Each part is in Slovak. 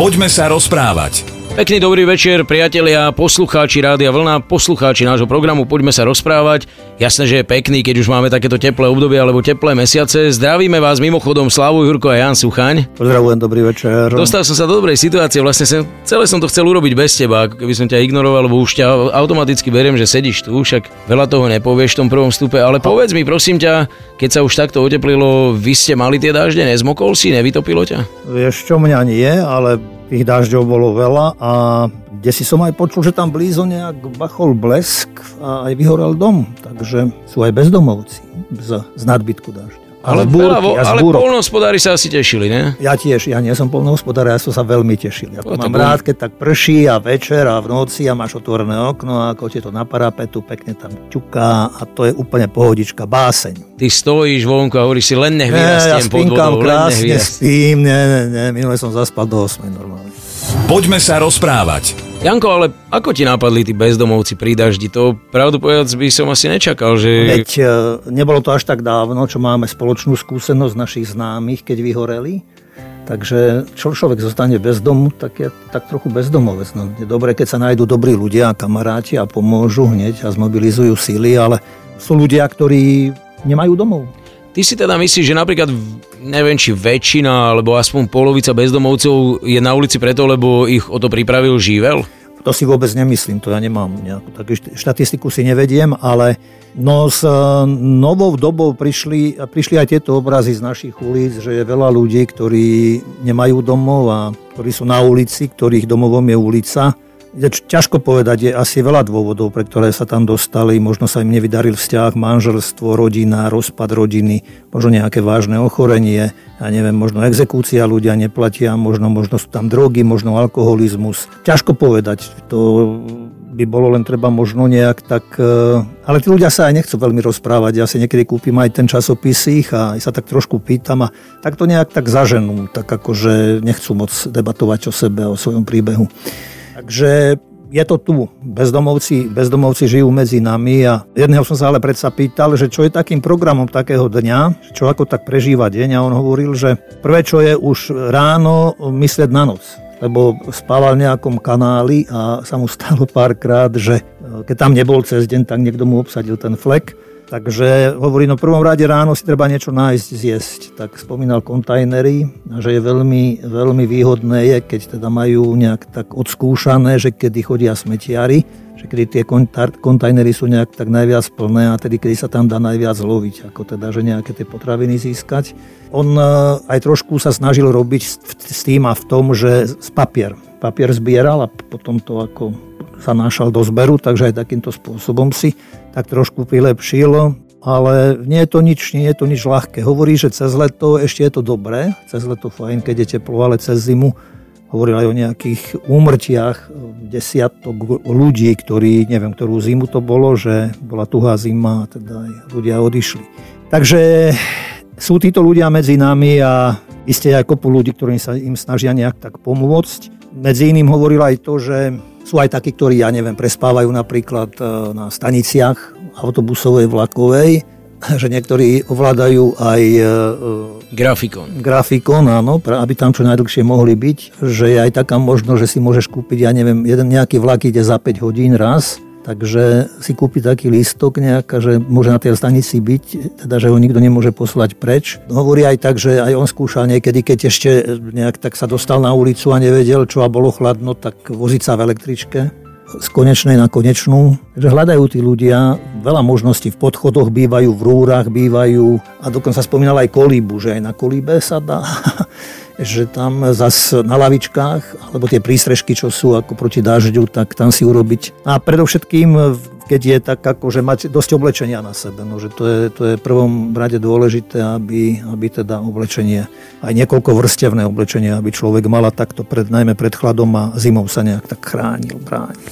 Poďme sa rozprávať. Pekný dobrý večer, priatelia, poslucháči Rádia Vlna, poslucháči nášho programu Poďme sa rozprávať. Jasné, že je pekný, keď už máme takéto teplé obdobie alebo teplé mesiace. Zdravíme vás mimochodom Slavu Jurko a Jan Suchaň. Pozdravujem, dobrý večer. Dostal som sa do dobrej situácie, vlastne som, celé som to chcel urobiť bez teba, keby som ťa ignoroval, lebo už ťa automaticky beriem, že sedíš tu, však veľa toho nepovieš v tom prvom stupe, ale povedz mi prosím ťa, keď sa už takto oteplilo, vy ste mali tie dážde, nezmokol si, nevytopilo ťa? Vieš čo, mňa nie, ale tých dážďov bolo veľa a kde si som aj počul, že tam blízo nejak bachol blesk a aj vyhorel dom, takže sú aj bezdomovci z, z nadbytku dážďa. Ale, z búrky, veľa, a ale polnohospodári sa asi tešili, ne? Ja tiež, ja nie som polnohospodár, ja som sa veľmi tešil. Ja to mám bol- rád, keď tak prší a večer a v noci a máš otvorené okno a ako to na parapetu pekne tam ťuká a to je úplne pohodička, báseň. Ty stojíš vonku a hovoríš si, len nech Nie, ja vyrastiem pod len nech krásne, vyrastiem. spím, nie, nie, nie, minule som zaspal do 8 normálne. Poďme sa rozprávať. Janko, ale ako ti napadli tí bezdomovci pri daždi? To pravdu povedať by som asi nečakal, že... Veď e, nebolo to až tak dávno, čo máme spoločnú skúsenosť našich známych, keď vyhoreli. Takže čo človek zostane bez domu, tak je tak trochu bezdomovec. No, je dobre, keď sa nájdú dobrí ľudia a kamaráti a pomôžu hneď a zmobilizujú síly, ale sú ľudia, ktorí nemajú domov. Ty si teda myslíš, že napríklad, neviem, či väčšina, alebo aspoň polovica bezdomovcov je na ulici preto, lebo ich o to pripravil živel? To si vôbec nemyslím, to ja nemám nejakú takú št- štatistiku si nevediem, ale no s e, novou dobou prišli, prišli aj tieto obrazy z našich ulic, že je veľa ľudí, ktorí nemajú domov a ktorí sú na ulici, ktorých domovom je ulica. Je ťažko povedať, je asi veľa dôvodov, pre ktoré sa tam dostali. Možno sa im nevydaril vzťah, manželstvo, rodina, rozpad rodiny, možno nejaké vážne ochorenie, ja neviem, možno exekúcia ľudia neplatia, možno, možno sú tam drogy, možno alkoholizmus. Ťažko povedať, to by bolo len treba možno nejak tak... e, Ale tí ľudia sa aj nechcú veľmi rozprávať. Ja si niekedy kúpim aj ten časopis ich a sa tak trošku pýtam a tak to nejak tak zaženú, tak akože nechcú moc debatovať o sebe, o svojom príbehu. Takže je to tu. Bezdomovci, bezdomovci žijú medzi nami a jedného som sa ale predsa pýtal, že čo je takým programom takého dňa, čo ako tak prežíva deň a on hovoril, že prvé čo je už ráno myslieť na noc lebo spával v nejakom kanáli a sa mu stalo párkrát, že keď tam nebol cez deň, tak niekto mu obsadil ten flek. Takže hovorí, no v prvom rade ráno si treba niečo nájsť, zjesť. Tak spomínal kontajnery, že je veľmi, veľmi výhodné je, keď teda majú nejak tak odskúšané, že kedy chodia smetiari, že kedy tie kontajnery sú nejak tak najviac plné a tedy kedy sa tam dá najviac loviť, ako teda, že nejaké tie potraviny získať. On e, aj trošku sa snažil robiť s tým a v tom, že z papier. Papier zbieral a potom to ako sa nášal do zberu, takže aj takýmto spôsobom si tak trošku prilepšil. Ale nie je to nič, nie je to nič ľahké. Hovorí, že cez leto ešte je to dobré, cez leto fajn, keď je teplo, ale cez zimu hovoril aj o nejakých úmrtiach desiatok ľudí, ktorí, neviem, ktorú zimu to bolo, že bola tuhá zima a teda aj ľudia odišli. Takže sú títo ľudia medzi nami a isté aj kopu ľudí, ktorí sa im snažia nejak tak pomôcť. Medzi iným hovoril aj to, že sú aj takí, ktorí, ja neviem, prespávajú napríklad e, na staniciach autobusovej, vlakovej, že niektorí ovládajú aj e, Grafikon. grafikon, áno, aby tam čo najdlhšie mohli byť, že je aj taká možnosť, že si môžeš kúpiť, ja neviem, jeden nejaký vlak ide za 5 hodín raz, takže si kúpi taký lístok nejaká, že môže na tej stanici byť, teda, že ho nikto nemôže poslať preč. Hovorí aj tak, že aj on skúšal niekedy, keď ešte nejak tak sa dostal na ulicu a nevedel, čo a bolo chladno, tak voziť sa v električke z konečnej na konečnú. Takže hľadajú tí ľudia veľa možností. V podchodoch bývajú, v rúrach bývajú a dokonca spomínal aj kolíbu, že aj na kolíbe sa dá. že tam zas na lavičkách, alebo tie prístrežky, čo sú ako proti dažďu, tak tam si urobiť. A predovšetkým, keď je tak ako, že mať dosť oblečenia na sebe, no, že to je, to je v prvom rade dôležité, aby, aby teda oblečenie, aj niekoľko vrstevné oblečenie, aby človek mala takto pred, najmä pred chladom a zimou sa nejak tak chránil, bránil.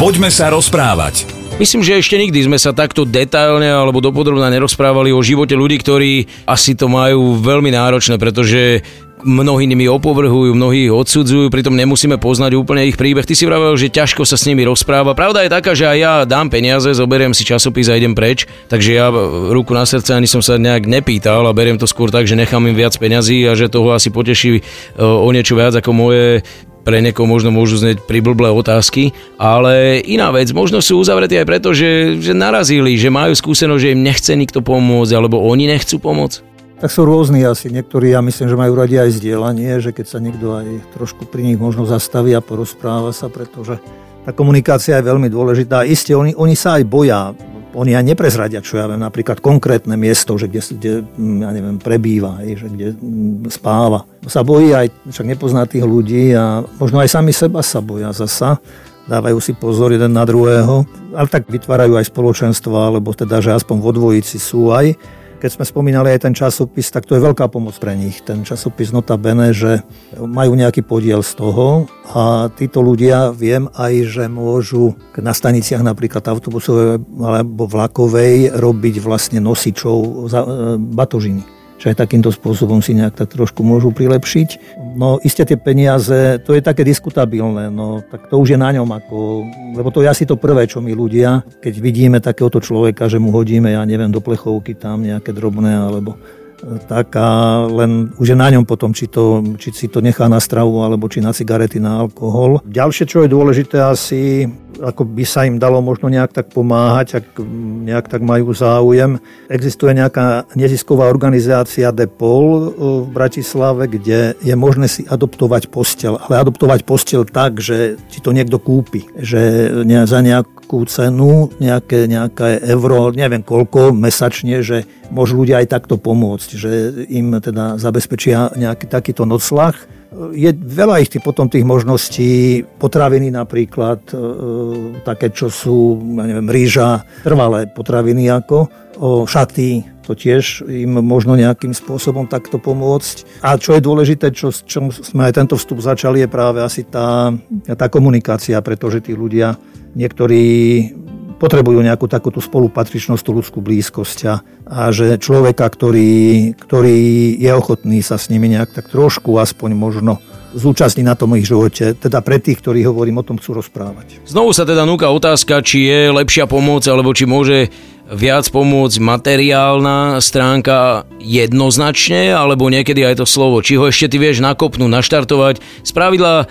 Poďme sa rozprávať. Myslím, že ešte nikdy sme sa takto detailne alebo dopodrobne nerozprávali o živote ľudí, ktorí asi to majú veľmi náročné, pretože mnohí nimi opovrhujú, mnohí ich odsudzujú, pritom nemusíme poznať úplne ich príbeh. Ty si vravel, že ťažko sa s nimi rozpráva. Pravda je taká, že aj ja dám peniaze, zoberiem si časopis a idem preč, takže ja ruku na srdce ani som sa nejak nepýtal a beriem to skôr tak, že nechám im viac peňazí a že toho asi poteší e, o niečo viac ako moje pre niekoho možno môžu znieť priblblé otázky, ale iná vec, možno sú uzavretí aj preto, že, že narazili, že majú skúsenosť, že im nechce nikto pomôcť, alebo oni nechcú pomôcť. Tak sú rôzni asi. Niektorí, ja myslím, že majú radi aj zdieľanie, že keď sa niekto aj trošku pri nich možno zastaví a porozpráva sa, pretože tá komunikácia je veľmi dôležitá. Isté, oni, oni sa aj boja oni aj neprezradia, čo ja viem, napríklad konkrétne miesto, že kde, kde ja neviem, prebýva, že kde mm, spáva. Sa bojí aj, však nepozná ľudí a možno aj sami seba sa boja zasa dávajú si pozor jeden na druhého, ale tak vytvárajú aj spoločenstvo, alebo teda, že aspoň vo dvojici sú aj keď sme spomínali aj ten časopis, tak to je veľká pomoc pre nich. Ten časopis Bene, že majú nejaký podiel z toho a títo ľudia viem aj, že môžu na staniciach napríklad autobusovej alebo vlakovej robiť vlastne nosičov e, batožiny že aj takýmto spôsobom si nejak tak trošku môžu prilepšiť. No isté tie peniaze, to je také diskutabilné, no tak to už je na ňom ako, lebo to je asi to prvé, čo my ľudia, keď vidíme takéhoto človeka, že mu hodíme, ja neviem, do plechovky tam nejaké drobné alebo tak a len už je na ňom potom, či, to, či si to nechá na stravu alebo či na cigarety, na alkohol. Ďalšie, čo je dôležité asi, ako by sa im dalo možno nejak tak pomáhať, ak nejak tak majú záujem. Existuje nejaká nezisková organizácia DEPOL e, v Bratislave, kde je možné si adoptovať postel, ale adoptovať postel tak, že ti to niekto kúpi, že za nejakú cenu, nejaké, nejaké euro, neviem koľko mesačne, že môžu ľudia aj takto pomôcť, že im teda zabezpečia nejaký takýto noclach. Je veľa ich tých, potom tých možností, potraviny napríklad, e, také, čo sú, ja neviem, rýža, trvalé potraviny ako, o, šaty, to tiež im možno nejakým spôsobom takto pomôcť. A čo je dôležité, čo, čo sme aj tento vstup začali, je práve asi tá, tá komunikácia, pretože tí ľudia, niektorí potrebujú nejakú takúto spolupatričnosť, tú ľudskú blízkosť a, a že človeka, ktorý, ktorý je ochotný sa s nimi nejak tak trošku aspoň možno zúčastniť na tom ich živote, teda pre tých, ktorí hovorím o tom chcú rozprávať. Znovu sa teda núka otázka, či je lepšia pomoc, alebo či môže viac pomôcť materiálna stránka jednoznačne, alebo niekedy aj to slovo. Či ho ešte ty vieš nakopnúť, naštartovať. Spravidla e,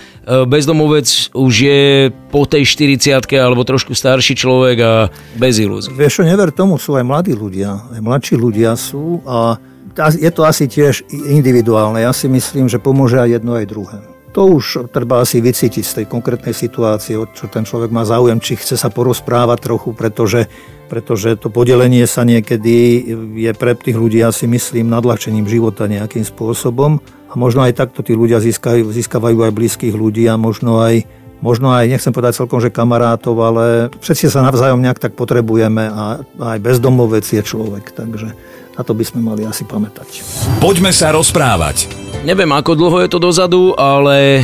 bezdomovec už je po tej 40 alebo trošku starší človek a bez ilúzií. Vieš never tomu, sú aj mladí ľudia. Aj mladší ľudia sú a je to asi tiež individuálne. Ja si myslím, že pomôže aj jedno, aj druhé. To už treba asi vycítiť z tej konkrétnej situácie, čo ten človek má záujem, či chce sa porozprávať trochu, pretože pretože to podelenie sa niekedy je pre tých ľudí, ja si myslím, nadľahčením života nejakým spôsobom. A možno aj takto tí ľudia získajú, získavajú aj blízkych ľudí a možno aj, možno aj, nechcem povedať celkom, že kamarátov, ale všetci sa navzájom nejak tak potrebujeme a aj bezdomovec je človek, takže na to by sme mali asi pamätať. Poďme sa rozprávať. Neviem, ako dlho je to dozadu, ale e,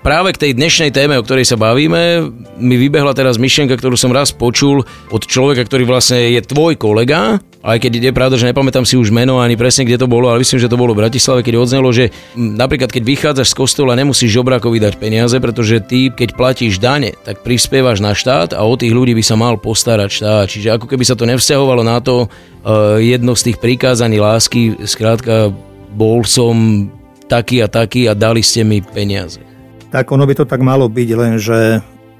práve k tej dnešnej téme, o ktorej sa bavíme, mi vybehla teraz myšlienka, ktorú som raz počul od človeka, ktorý vlastne je tvoj kolega, aj keď je pravda, že nepamätám si už meno ani presne, kde to bolo, ale myslím, že to bolo v Bratislave, keď odznelo, že napríklad keď vychádzaš z kostola, nemusíš žobrákovi dať peniaze, pretože ty, keď platíš dane, tak prispievaš na štát a o tých ľudí by sa mal postarať štát. Čiže ako keby sa to nevzťahovalo na to, uh, jedno z tých prikázaní lásky, skrátka, bol som taký a taký a dali ste mi peniaze. Tak ono by to tak malo byť, lenže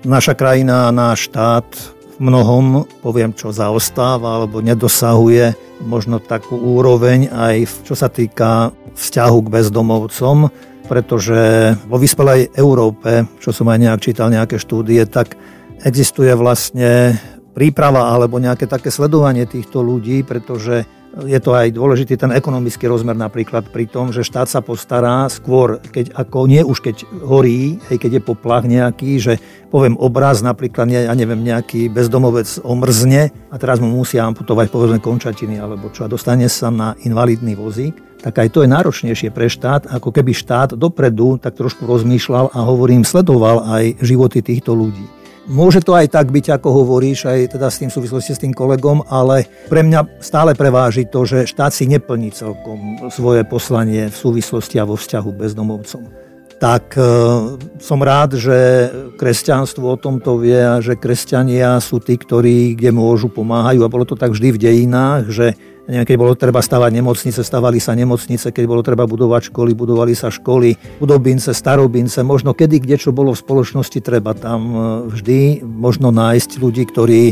naša krajina náš štát mnohom, poviem, čo zaostáva alebo nedosahuje možno takú úroveň aj čo sa týka vzťahu k bezdomovcom, pretože vo vyspelej Európe, čo som aj nejak čítal nejaké štúdie, tak existuje vlastne príprava alebo nejaké také sledovanie týchto ľudí, pretože je to aj dôležitý ten ekonomický rozmer napríklad pri tom, že štát sa postará skôr, keď, ako nie už keď horí, aj keď je poplach nejaký, že poviem obraz, napríklad, ja neviem, nejaký bezdomovec omrzne a teraz mu musia amputovať povedzme končatiny alebo čo a dostane sa na invalidný vozík, tak aj to je náročnejšie pre štát, ako keby štát dopredu tak trošku rozmýšľal a hovorím, sledoval aj životy týchto ľudí. Môže to aj tak byť, ako hovoríš, aj teda s tým súvislosti s tým kolegom, ale pre mňa stále preváži to, že štát si neplní celkom svoje poslanie v súvislosti a vo vzťahu bezdomovcom. Tak e, som rád, že kresťanstvo o tomto vie a že kresťania sú tí, ktorí kde môžu pomáhajú a bolo to tak vždy v dejinách, že neviem, keď bolo treba stavať nemocnice, stavali sa nemocnice, keď bolo treba budovať školy, budovali sa školy, budobince, starobince, možno kedy, kde čo bolo v spoločnosti treba. Tam e, vždy možno nájsť ľudí, ktorí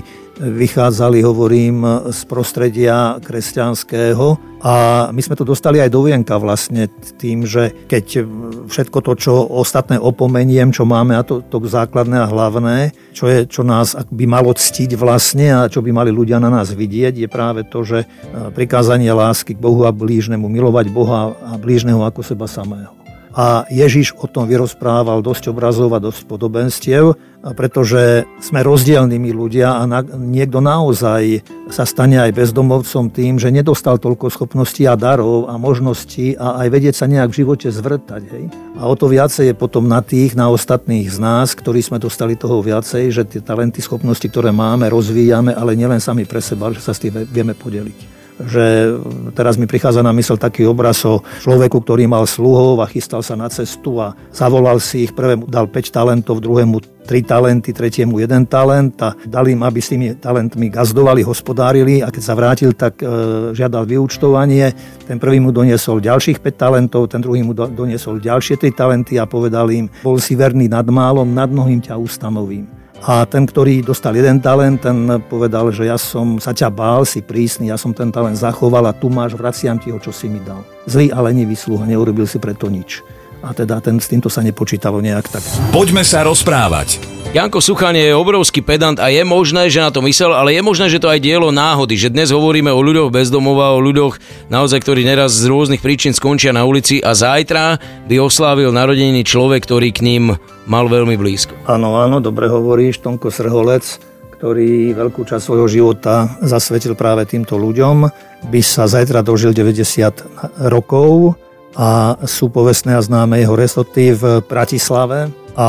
vychádzali, hovorím, z prostredia kresťanského. A my sme to dostali aj do vienka vlastne tým, že keď všetko to, čo ostatné opomeniem, čo máme a to, to základné a hlavné, čo, je, čo nás by malo ctiť vlastne a čo by mali ľudia na nás vidieť, je práve to, že prikázanie lásky k Bohu a blížnemu, milovať Boha a blížneho ako seba samého. A Ježiš o tom vyrozprával dosť obrazov a dosť podobenstiev, pretože sme rozdielnými ľudia a niekto naozaj sa stane aj bezdomovcom tým, že nedostal toľko schopností a darov a možností a aj vedieť sa nejak v živote zvrtať. Hej? A o to viacej je potom na tých, na ostatných z nás, ktorí sme dostali toho viacej, že tie talenty, schopnosti, ktoré máme, rozvíjame, ale nielen sami pre seba, že sa s tým vieme podeliť že teraz mi prichádza na mysel taký obraz o človeku, ktorý mal sluhov a chystal sa na cestu a zavolal si ich, prvému dal 5 talentov, druhému 3 talenty, tretiemu 1 talent a dal im, aby s tými talentmi gazdovali, hospodárili a keď sa vrátil, tak e, žiadal vyučtovanie. Ten prvý mu doniesol ďalších 5 talentov, ten druhý mu doniesol ďalšie 3 talenty a povedal im, bol si verný nad málom, nad mnohým ťa ustanovím. A ten, ktorý dostal jeden talent, ten povedal, že ja som sa ťa bál, si prísny, ja som ten talent zachoval a tu máš, vraciam ti ho, čo si mi dal. Zlý a lenivý sluha, neurobil si preto nič. A teda ten, s týmto sa nepočítalo nejak tak. Poďme sa rozprávať. Janko Suchan je obrovský pedant a je možné, že na to myslel, ale je možné, že to aj dielo náhody, že dnes hovoríme o ľuďoch bezdomova, o ľuďoch naozaj, ktorí neraz z rôznych príčin skončia na ulici a zajtra by oslávil narodeniny človek, ktorý k ním mal veľmi blízko. Áno, áno, dobre hovoríš, Tonko Srholec, ktorý veľkú časť svojho života zasvetil práve týmto ľuďom, by sa zajtra dožil 90 rokov a sú povestné a známe jeho resoty v Bratislave a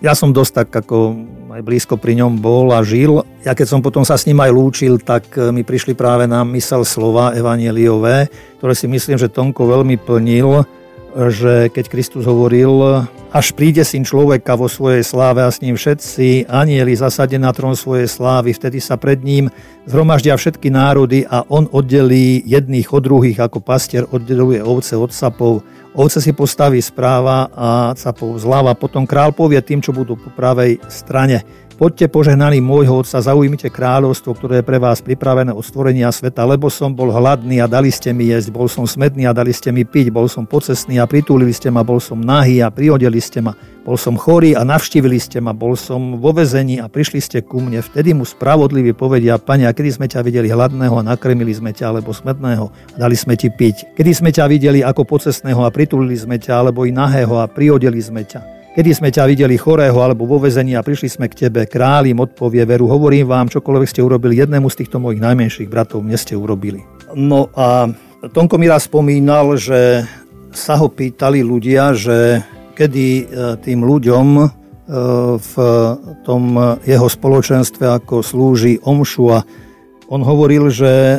ja som dosť tak ako aj blízko pri ňom bol a žil. Ja keď som potom sa s ním aj lúčil, tak e, mi prišli práve na mysel slova evanieliové, ktoré si myslím, že Tonko veľmi plnil, že keď Kristus hovoril, až príde syn človeka vo svojej sláve a s ním všetci anieli zasade na trón svojej slávy, vtedy sa pred ním zhromaždia všetky národy a on oddelí jedných od druhých, ako pastier oddeluje ovce od sapov Ovce si postaví správa a capov zľava. Potom král povie tým, čo budú po pravej strane. Poďte požehnaní môjho otca, zaujmite kráľovstvo, ktoré je pre vás pripravené od stvorenia sveta, lebo som bol hladný a dali ste mi jesť, bol som smedný a dali ste mi piť, bol som pocestný a pritúlili ste ma, bol som nahý a prihodili ste ma, bol som chorý a navštívili ste ma, bol som vo vezení a prišli ste ku mne. Vtedy mu spravodliví povedia, Pane, a kedy sme ťa videli hladného a nakrmili sme ťa, alebo smedného a dali sme ti piť. Kedy sme ťa videli ako pocestného a pritulili sme ťa, alebo i nahého a prihodili sme ťa. Kedy sme ťa videli chorého alebo vo vezení a prišli sme k tebe, králim odpovie veru, hovorím vám, čokoľvek ste urobili jednému z týchto mojich najmenších bratov, mne ste urobili. No a Tonko mi raz spomínal, že sa ho pýtali ľudia, že kedy e, tým ľuďom e, v tom jeho spoločenstve, ako slúži omšu a on hovoril, že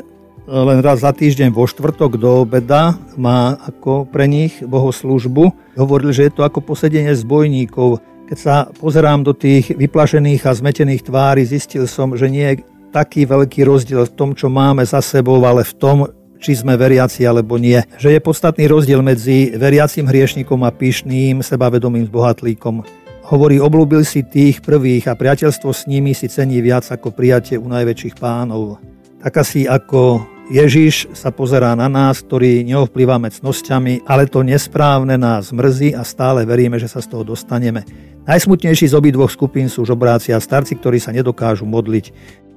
len raz za týždeň vo štvrtok do obeda má ako pre nich bohoslužbu. Hovoril, že je to ako posedenie zbojníkov. Keď sa pozerám do tých vyplašených a zmetených tvári, zistil som, že nie je taký veľký rozdiel v tom, čo máme za sebou, ale v tom, či sme veriaci alebo nie. Že je podstatný rozdiel medzi veriacim hriešnikom a pyšným, sebavedomým zbohatlíkom. Hovorí, oblúbil si tých prvých a priateľstvo s nimi si cení viac ako prijatie u najväčších pánov. Tak asi ako Ježiš sa pozerá na nás, ktorí neovplyváme cnosťami, ale to nesprávne nás mrzí a stále veríme, že sa z toho dostaneme. Najsmutnejší z obidvoch skupín sú žobráci a starci, ktorí sa nedokážu modliť.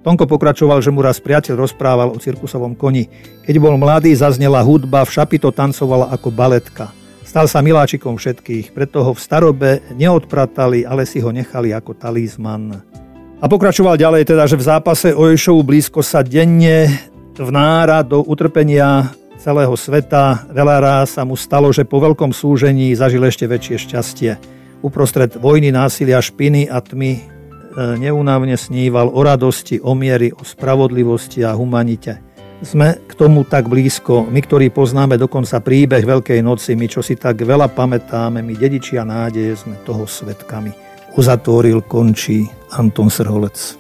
Tonko pokračoval, že mu raz priateľ rozprával o cirkusovom koni. Keď bol mladý, zaznela hudba, v šapito tancovala ako baletka. Stal sa miláčikom všetkých, preto ho v starobe neodpratali, ale si ho nechali ako talízman. A pokračoval ďalej teda, že v zápase o Ješovu blízko sa denne vnára do utrpenia celého sveta. Veľa ráz sa mu stalo, že po veľkom súžení zažil ešte väčšie šťastie. Uprostred vojny, násilia, špiny a tmy e, neunávne sníval o radosti, o miery, o spravodlivosti a humanite. Sme k tomu tak blízko, my, ktorí poznáme dokonca príbeh Veľkej noci, my, čo si tak veľa pamätáme, my, dedičia nádeje, sme toho svetkami. Uzatvoril, končí Anton Srholec.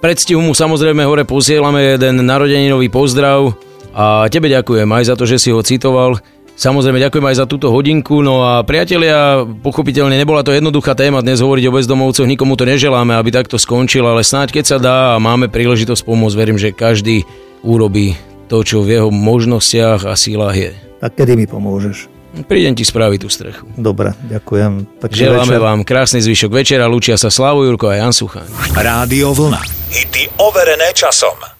Predstihu mu samozrejme hore posielame jeden narodeninový pozdrav A tebe ďakujem aj za to, že si ho citoval. Samozrejme, ďakujem aj za túto hodinku. No a priatelia, pochopiteľne nebola to jednoduchá téma dnes hovoriť o bezdomovcoch, nikomu to neželáme, aby takto skončil, ale snáď keď sa dá a máme príležitosť pomôcť, verím, že každý urobí to, čo v jeho možnostiach a sílach je. Tak kedy mi pomôžeš? Prídem ti spraviť tú strechu. Dobre, ďakujem. Pekný Želáme večer. vám krásny zvyšok večera. Lučia sa Slavo Jurko a Jan Suchaň. Rádio Vlna. Hity overené časom.